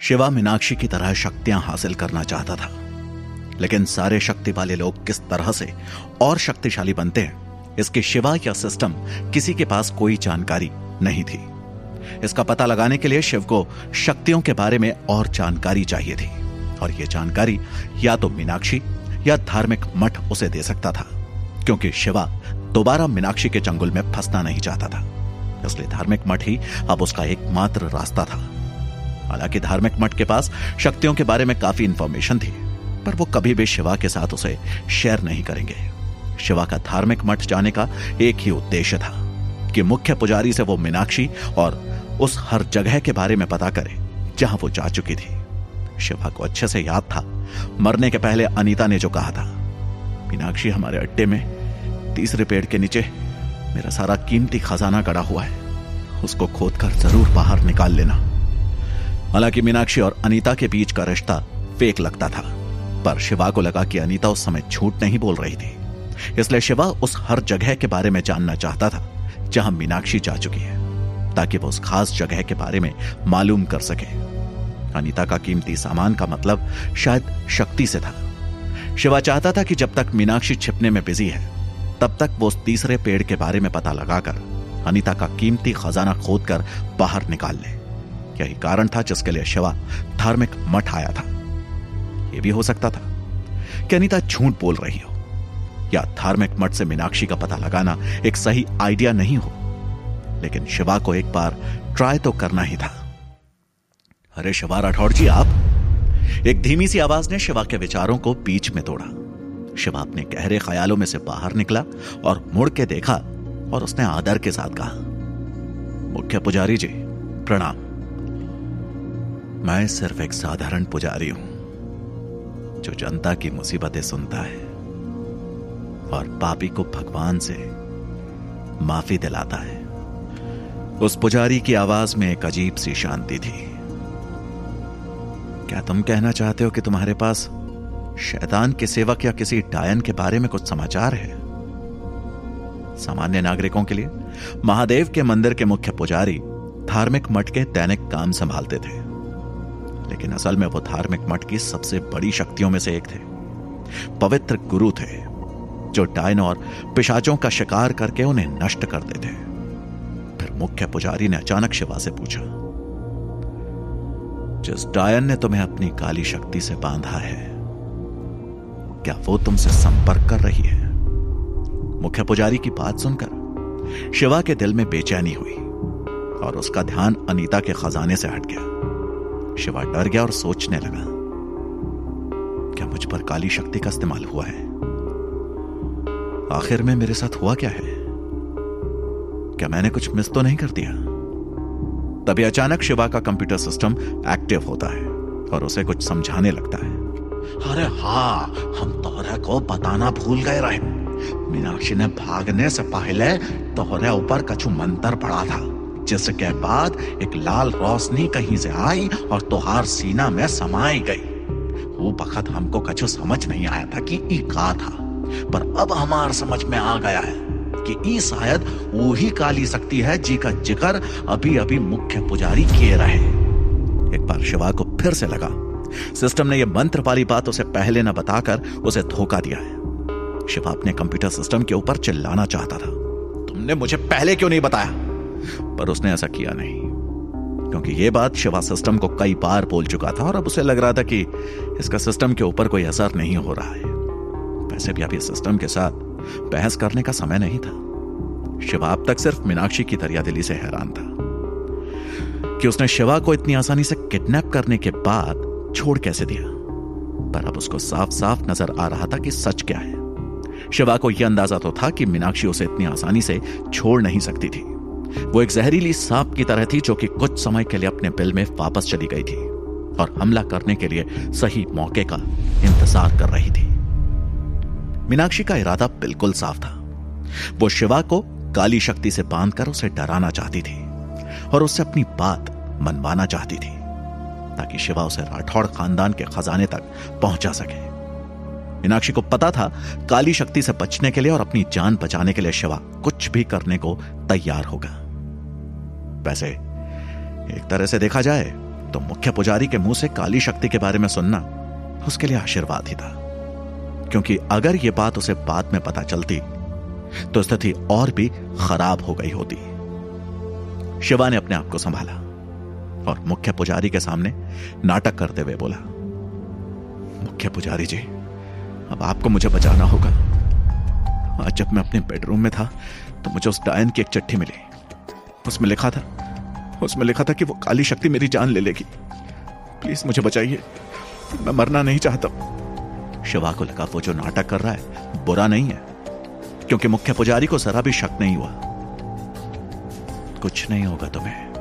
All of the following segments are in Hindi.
शिवा मीनाक्षी की तरह शक्तियाँ हासिल करना चाहता था। लेकिन सारे शक्ति वाले लोग किस तरह से और शक्तिशाली बनते हैं, इसके शिवा या सिस्टम किसी के पास कोई जानकारी नहीं थी। इसका पता लगाने के लिए शिव को शक्तियों के बारे में और जानकारी चाहिए थी। और यह जानकारी या तो मीनाक्षी या धार्मिक मठ उसे दे सकता था, क्योंकि शिवा दोबारा मीनाक्षी के चंगुल में फंसना नहीं चाहता था। इसलिए धार्मिक मठ ही अब उसका एकमात्र रास्ता था। हालाँकि धार्मिक मठ के पास शक्तियों के बारे में काफ़ी इंफॉर्मेशन थी, पर वो कभी भी शिवा के साथ उसे शेयर नहीं करेंगे। शिवा का धार्मिक मठ जाने का एक ही उद्देश्य था कि मुख्य पुजारी से वो मीनाक्षी और उस हर जगह के बारे में पता करे, जहाँ वो जा चुकी थी। शिवा को अच्छे से याद था। मरने के पहले अनीता ने जो कहा था, मीनाक्षी हमारे अड्डे में, तीसरे पेड़ के नीचे मेरा सारा कीमती खजाना गड़ा हुआ है। उसको खोद कर ज़रूर बाहर निकाल लेना। हालाँकि मीनाक्षी और अनीता के बीच का रिश्ता फेक लगता था, पर शिवा को लगा कि अनीता उस समय झूठ नहीं बोल रही थी। इसलिए शिवा उस हर जगह के बारे में जानना चाहता था, जहाँ मीनाक्षी जा चुकी है, ताकि वो उस खास जगह के बारे में मालूम कर सके। अनीता का कीमती सामान का मतलब शायद शक्ति से था। शिवा चाहता था कि जब तक मीनाक्षी छिपने में बिज़ी है, तब तक वो उस तीसरे पेड़ के बारे में पता लगाकर अनीता का कीमती खजाना खोदकर बाहर निकाल ले। यही कारण था जिसके लिए शिवा धार्मिक मठ आया था? यह भी हो सकता था। कि अनीता झूठ बोल रही हो? या धार्मिक मठ से मीनाक्षी का पता लगाना एक सही आइडिया नहीं हो? लेकिन शिवा को एक बार ट्राई तो करना ही था। अरे शिवा राठौड़ जी, आप? एक धीमी सी आवाज़ ने शिवा के विचारों को बीच में तोड़ा। शिवा अपने गहरे ख्यालों में से बाहर निकला और मुड़ के देखा और उसने आदर के साथ कहा, मुख्य पुजारी जी, प्रणाम। मैं सिर्फ़ एक साधारण पुजारी हूँ, जो जनता की मुसीबतें सुनता है और पापी को भगवान से माफ़ी दिलाता है। उस पुजारी की आवाज़ में एक अजीब सी शांति थी। क्या तुम कहना चाहते हो कि तुम्हारे पास शैतान के सेवक या किसी डायन के बारे में कुछ समाचार है? सामान्य नागरिकों के लिए महादेव के मंदिर के मुख्य पुजारी धार्मिक मठ के दैनिक काम संभालते थे। लेकिन असल में वो धार्मिक मठ की सबसे बड़ी शक्तियों में से एक थे। पवित्र गुरु थे, जो डायन और पिशाचों का शिकार करके उन्हें नष्ट करते थे फिर मुख्य पुजारी ने अचानक शिवा से पूछा, जिस डायन ने तुम्हें अपनी काली शक्ति से बांधा है, क्या वो तुमसे संपर्क कर रही है? मुख्य पुजारी की बात सुनकर शिवा के दिल में बेचैनी हुई और उसका ध्यान अनीता के खजाने से हट गया। शिवा डर गया और सोचने लगा, क्या मुझ पर काली शक्ति का इस्तेमाल हुआ है? आखिर में मेरे साथ हुआ क्या है? क्या मैंने कुछ मिस तो नहीं कर दिया? तभी अचानक शिवा का कंप्यूटर सिस्टम एक्टिव होता है और उसे कुछ समझाने लगता है। अरे हाँ हम तोहरे को बताना भूल गए रहे। मीनाक्षी ने भागने से पहले तोहरे ऊपर कछु मंत्र पड़ा था। जिसके बाद एक लाल रोशनी कहीं से आई और तुहार सीना में समाई गई। वो वक्त हमको कछु समझ नहीं आया था कि ई का था। पर अब हमार समझ में आ गया है कि ई शायद वो ही काली शक्ति है जी का ज़िक्र अभी अभी मुख्य पुजारी किए रहे। एक बार शिवा को फिर से लगा। सिस्टम ने यह मंत्र वाली बात उसे पहले न बताकर उसे धोखा दिया है। शिवा अपने कंप्यूटर सिस्टम के ऊपर चिल्लाना चाहता था। तुमने मुझे पहले क्यों नहीं बताया? पर उसने ऐसा किया नहीं। क्योंकि यह बात शिवा सिस्टम को कई बार बोल चुका था और अब उसे लग रहा था कि इसका सिस्टम के ऊपर कोई असर नहीं हो रहा है। वैसे भी अभी सिस्टम के साथ बहस करने का समय नहीं था। शिवा अब तक सिर्फ़ मीनाक्षी की दरियादिली से हैरान था। कि उसने शिवा को इतनी आसानी से किडनैप करने के बाद छोड़ कैसे दिया? पर अब उसको साफ़ साफ़ नज़र आ रहा था कि सच क्या है। शिवा को यह अंदाज़ा तो था कि मीनाक्षी उसे इतनी आसानी से छोड़ नहीं सकती थी। वो एक जहरीली सांप की तरह थी जो कि कुछ समय के लिए अपने बिल में वापस चली गई थी और हमला करने के लिए सही मौके का इंतज़ार कर रही थी। मीनाक्षी का इरादा बिल्कुल साफ़ था। वो शिवा को काली शक्ति से बांधकर उसे डराना चाहती थी और उससे अपनी बात मनवाना चाहती थी ताकि शिवा उसे राठौड़ खानदान के खजाने तक पहुँचा सके। मीनाक्षी को पता था काली शक्ति से बचने के लिए और अपनी जान बचाने के लिए शिवा कुछ भी करने को तैयार होगा। वैसे, एक तरह से देखा जाए तो मुख्य पुजारी के मुँह से काली शक्ति के बारे में सुनना उसके लिए आशीर्वाद ही था। क्योंकि अगर यह बात उसे बाद में पता चलती तो स्थिति और भी खराब हो गई होती। शिवा ने अपने आप को संभाला और मुख्य पुजारी के सामने नाटक करते हुए बोला, मुख्य पुजारी जी अब आपको मुझे बचाना होगा। आज जब मैं अपने बेडरूम में था तो मुझे उस डायन की एक चिट्ठी मिली। उसमें लिखा था, उसमें लिखा था कि वो काली शक्ति मेरी जान ले लेगी। प्लीज़ मुझे बचाइए। मैं मरना नहीं चाहता। शिवा को लगा वो जो नाटक कर रहा है, बुरा नहीं है। क्योंकि मुख्य पुजारी को जरा भी शक नहीं हुआ। कुछ नहीं होगा तुम्हें।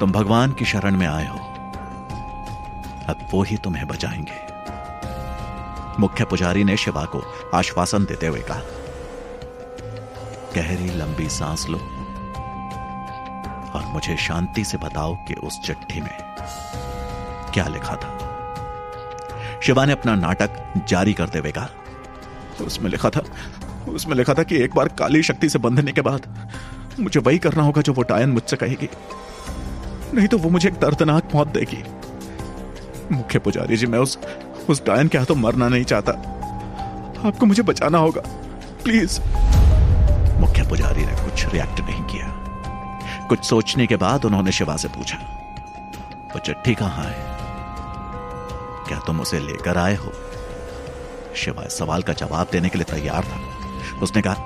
तुम भगवान की शरण में आए हो। अब वो ही तुम्हें बचाएँगे। मुख्य पुजारी ने शिवा को आश्वासन देते हुए कहा, गहरी लंबी सांस लो और मुझे शांति से बताओ कि उस चिट्ठी में क्या लिखा था। शिवा ने अपना नाटक जारी करते हुए कहा, उसमें लिखा था, उसमें लिखा था कि एक बार काली शक्ति से बंधने के बाद मुझे वही करना होगा जो वो टायन मुझसे कहेगी। नहीं तो वो मुझे एक दर्दनाक मौत देगी। मुख्य पुजारी जी, मैं उस उस डायन के हाथों मरना नहीं चाहता। आपको मुझे बचाना होगा। प्लीज़। मुख्य पुजारी ने कुछ रिएक्ट नहीं किया। कुछ सोचने के बाद उन्होंने शिवा से पूछा वो चिट्ठी कहाँ है? क्या तुम उसे लेकर आए हो? शिवा इस सवाल का जवाब देने के लिए तैयार था। उसने कहा,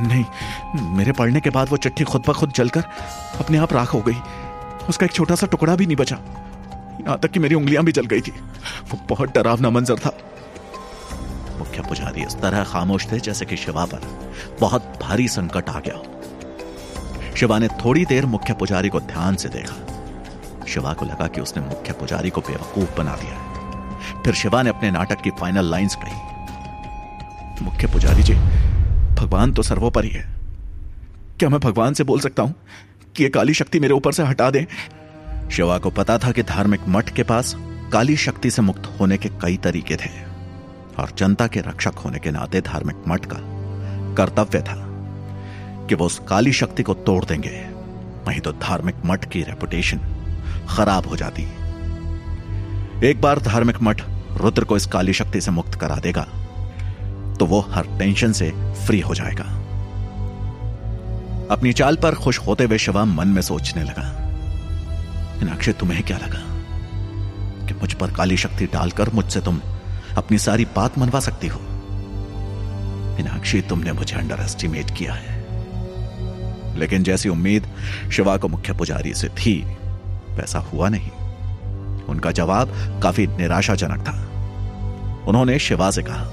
नहीं, मेरे पढ़ने के बाद वो चिट्ठी खुद ब खुद जलकर अपने आप राख हो गई। उसका एक छोटा सा टुकड़ा भी नहीं बचा। यहाँ तक कि मेरी उंगलियाँ भी जल गई थी। वो बहुत डरावना मंजर था। मुख्य पुजारी इस तरह खामोश थे जैसे कि शिवा पर बहुत भारी संकट आ गया शिवा ने थोड़ी देर मुख्य पुजारी को ध्यान से देखा। शिवा को लगा कि उसने मुख्य पुजारी को बेवकूफ़ बना दिया है। फिर शिवा ने अपने नाटक की फाइनल लाइंस कही। मुख्य पुजारी जी, भगवान तो सर्वोपरि है। क्या मैं भगवान से बोल सकता हूँ कि ये काली शक्ति मेरे ऊपर से हटा दे? शिवा को पता था कि धार्मिक मठ के पास काली शक्ति से मुक्त होने के कई तरीके थे, और जनता के रक्षक होने के नाते धार्मिक मठ का कर्तव्य था कि वो उस काली शक्ति को तोड़ देंगे, नहीं तो धार्मिक मठ की रेपुटेशन खराब हो जाती। एक बार धार्मिक मठ रुद्र को इस काली शक्ति से मुक्त करा देगा तो वो हर टेंशन से फ्री हो जाएगा। अपनी चाल पर खुश होते हुए शिवा मन में सोचने लगा। मीनाक्षी तुम्हें क्या लगा कि मुझ पर काली शक्ति डालकर मुझसे तुम अपनी सारी बात मनवा सकती हो? मीनाक्षी, तुमने मुझे अंडर एस्टिमेट किया है। लेकिन जैसी उम्मीद शिवा को मुख्य पुजारी से थी, वैसा हुआ नहीं। उनका जवाब काफ़ी निराशाजनक था। उन्होंने शिवा से कहा,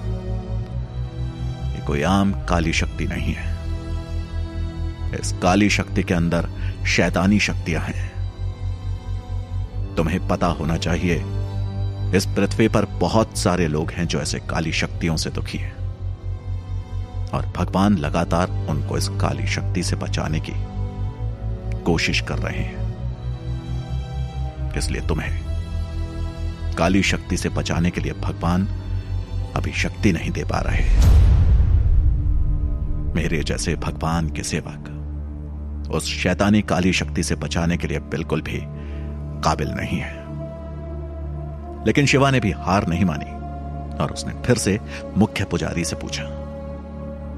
ये कोई आम काली शक्ति नहीं है। इस काली शक्ति के अंदर शैतानी शक्तियाँ हैं। तुम्हें पता होना चाहिए। इस पृथ्वी पर बहुत सारे लोग हैं जो ऐसे काली शक्तियों से दुखी हैं। और भगवान लगातार उनको इस काली शक्ति से बचाने की कोशिश कर रहे हैं। इसलिए तुम्हें काली शक्ति से बचाने के लिए भगवान अभी शक्ति नहीं दे पा रहे। मेरे जैसे भगवान के सेवक, उस शैतानी काली शक्ति से बचाने के लिए बिल्कुल भी काबिल नहीं है। लेकिन शिवा ने भी हार नहीं मानी और उसने फिर से मुख्य पुजारी से पूछा,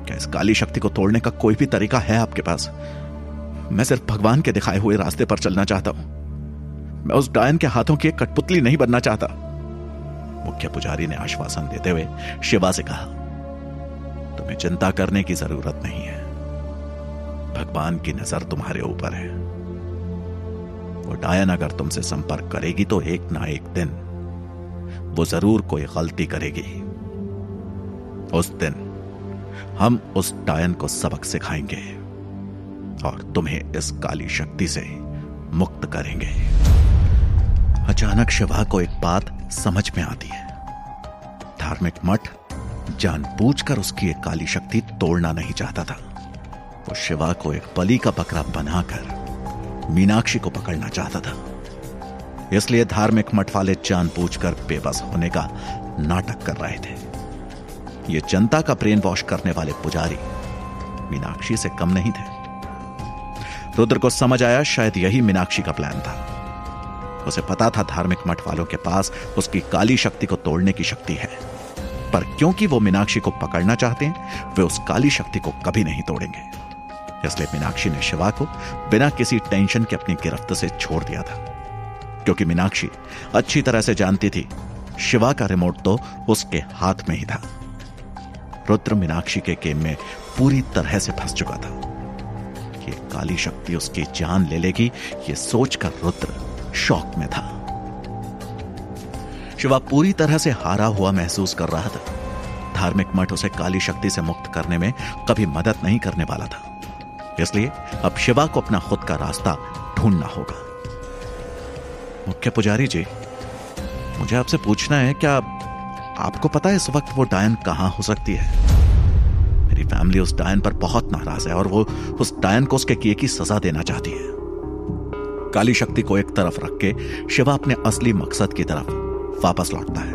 क्या इस काली शक्ति को तोड़ने का कोई भी तरीका है आपके पास? मैं सिर्फ़ भगवान के दिखाए हुए रास्ते पर चलना चाहता हूँ। मैं उस डायन के हाथों की एक कठपुतली नहीं बनना चाहता। मुख्य पुजारी ने आश्वासन देते हुए शिवा से कहा, तुम्हें चिंता करने की ज़रूरत नहीं है। भगवान की नज़र तुम्हारे ऊपर है। वो डायन अगर तुमसे संपर्क करेगी तो एक ना एक दिन, वो ज़रूर कोई गलती करेगी। उस दिन हम उस डायन को सबक सिखाएँगे और तुम्हें इस काली शक्ति से मुक्त करेंगे। अचानक शिवा को एक बात समझ में आती है। धार्मिक मठ जानबूझकर उसकी एक काली शक्ति तोड़ना नहीं चाहता था। वो शिवा को एक बलि का बकरा बनाकर मीनाक्षी को पकड़ना चाहता था। इसलिए धार्मिक मठ वाले जानबूझकर बेबस होने का नाटक कर रहे थे। ये जनता का ब्रेन वॉश करने वाले पुजारी मीनाक्षी से कम नहीं थे। रुद्र को समझ आया, शायद यही मीनाक्षी का प्लान था। उसे पता था धार्मिक मठ वालों के पास उसकी काली शक्ति को तोड़ने की शक्ति है। पर क्योंकि वो मीनाक्षी को पकड़ना चाहते हैं, वे उस काली शक्ति को कभी नहीं तोड़ेंगे। इसलिए मीनाक्षी ने शिवा को बिना किसी टेंशन के अपनी गिरफ्त से छोड़ दिया था। क्योंकि मीनाक्षी अच्छी तरह से जानती थी, शिवा का रिमोट तो उसके हाथ में ही था। रुद्र मीनाक्षी के गेम में पूरी तरह से फंस चुका था। कि काली शक्ति उसकी जान ले लेगी, ये सोचकर रुद्र शौक में था। शिवा पूरी तरह से हारा हुआ महसूस कर रहा था। धार्मिक मठ उसे काली शक्ति से मुक्त करने में कभी मदद नहीं करने वाला था। इसलिए अब शिवा को अपना खुद का रास्ता ढूंढना होगा। मुख्य पुजारी जी, मुझे आपसे पूछना है, क्या आपको पता है इस वक्त वो डायन कहाँ हो सकती है? मेरी फैमिली उस डायन पर बहुत नाराज़ है और वो उस डायन को उसके किए की सजा देना चाहती है। काली शक्ति को एक तरफ़ रख के शिवा अपने असली मकसद की तरफ़ वापस लौटता है।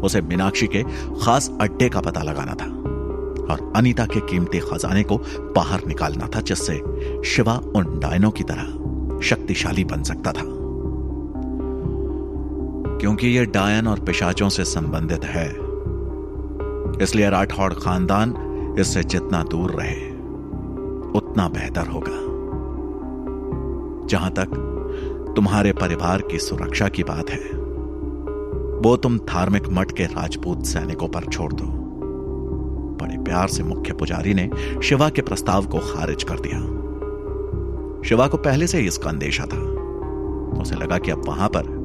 उसे मीनाक्षी के खास अड्डे का पता लगाना था। और अनीता के कीमती खजाने को बाहर निकालना था, जिससे शिवा उन डायनों की तरह शक्तिशाली बन सकता था। क्योंकि यह डायन और पिशाचों से संबंधित है, इसलिए राठौड़ खानदान इससे जितना दूर रहे, उतना बेहतर होगा। जहाँ तक तुम्हारे परिवार की सुरक्षा की बात है, वो तुम धार्मिक मठ के राजपूत सैनिकों पर छोड़ दो। बड़े प्यार से मुख्य पुजारी ने शिवा के प्रस्ताव को खारिज कर दिया। शिवा को पहले से ही इसका अंदेशा था। उसे लगा कि अब वहाँ पर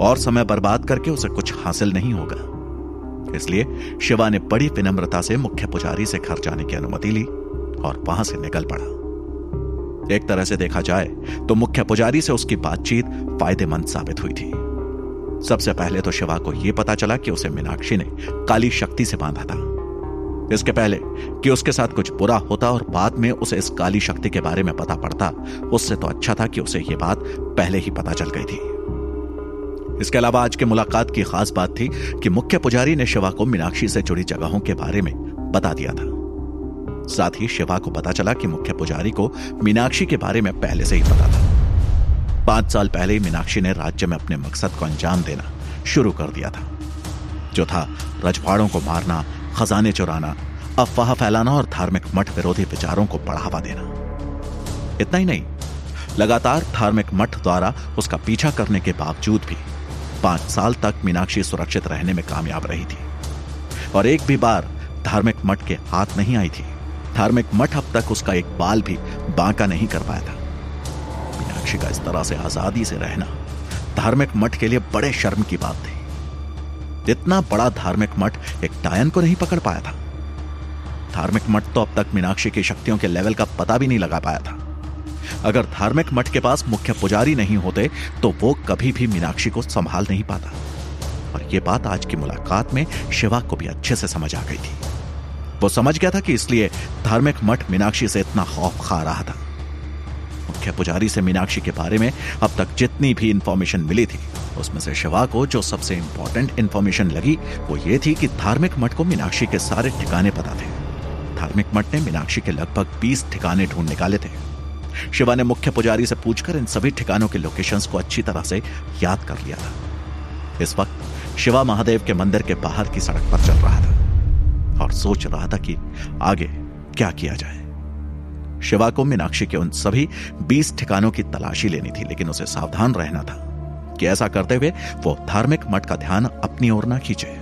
और समय बर्बाद करके उसे कुछ हासिल नहीं होगा। इसलिए शिवा ने बड़ी विनम्रता से मुख्य पुजारी से घर जाने की अनुमति ली और वहाँ से निकल पड़ा। एक तरह से देखा जाए तो मुख्य पुजारी से उसकी बातचीत फ़ायदेमंद साबित हुई थी। सबसे पहले तो शिवा को यह पता चला कि उसे मीनाक्षी ने काली शक्ति से बांधा था। इसके पहले कि उसके साथ कुछ बुरा होता और बाद में उसे इस काली शक्ति के बारे में पता पड़ता, उससे तो अच्छा था कि उसे यह बात पहले ही पता चल गई थी। इसके अलावा आज के मुलाकात की खास बात थी कि मुख्य पुजारी ने शिवा को मीनाक्षी से जुड़ी जगहों के बारे में बता दिया था। साथ ही शिवा को पता चला कि मुख्य पुजारी को मीनाक्षी के बारे में पहले से ही पता था। पाँच साल पहले ही मीनाक्षी ने राज्य में अपने मकसद को अंजाम देना शुरू कर दिया था। जो था, रजवाड़ों को मारना खजाने चुराना, अफवाह फैलाना और धार्मिक मठ विरोधी विचारों को बढ़ावा देना। इतना ही नहीं, लगातार धार्मिक मठ द्वारा उसका पीछा करने के बावजूद भी पाँच साल तक मीनाक्षी सुरक्षित रहने में कामयाब रही थी। और एक भी बार धार्मिक मठ के हाथ नहीं आई थी। धार्मिक मठ अब तक उसका एक बाल भी बांका नहीं कर पाया था। मीनाक्षी का इस तरह से आज़ादी से रहना, धार्मिक मठ के लिए बड़े शर्म की बात थी। इतना बड़ा धार्मिक मठ एक टायन को नहीं पकड़ पाया था। धार्मिक मठ तो अब तक मीनाक्षी की शक्तियों के लेवल का पता भी नहीं लगा पाया था। अगर धार्मिक मठ के पास मुख्य पुजारी नहीं होते तो वो कभी भी मीनाक्षी को संभाल नहीं पाता। और ये बात आज की मुलाकात में शिवा को भी अच्छे से समझ आ गई थी। वो समझ गया था कि इसलिए धार्मिक मठ मीनाक्षी से इतना खौफ खा रहा था। मुख्य पुजारी से मीनाक्षी के बारे में अब तक जितनी भी इंफॉर्मेशन मिली थी, उसमें से शिवा को जो सबसे इंपॉर्टेंट इंफॉर्मेशन लगी, वो ये थी कि धार्मिक मठ को मीनाक्षी के सारे ठिकाने पता थे। धार्मिक मठ ने मीनाक्षी के लगभग 20 ठिकाने ढूंढ निकाले थे। शिवा ने मुख्य पुजारी से पूछकर इन सभी ठिकानों के लोकेशंस को अच्छी तरह से याद कर लिया था। इस वक्त शिवा महादेव के मंदिर के बाहर की सड़क पर चल रहा था और सोच रहा था कि आगे क्या किया जाए। शिवा को मीनाक्षी के उन सभी बीस ठिकानों की तलाशी लेनी थी, लेकिन उसे सावधान रहना था कि ऐसा करते हुए वो धार्मिक मठ का ध्यान अपनी ओर ना खींचे।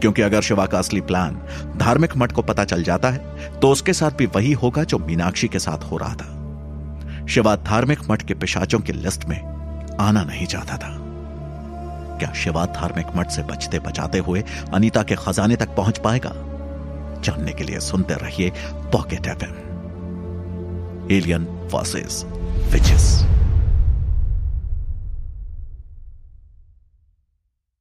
क्योंकि अगर शिवा का असली प्लान धार्मिक मठ को पता चल जाता है तो उसके साथ भी वही होगा जो मीनाक्षी के साथ हो रहा था। शिवा धार्मिक मठ के पिशाचों की लिस्ट में आना नहीं चाहता था। क्या शिवा धार्मिक मठ से बचते बचाते हुए अनीता के खजाने तक पहुँच पाएगा? जानने के लिए सुनते रहिए pocket F alien versus witches.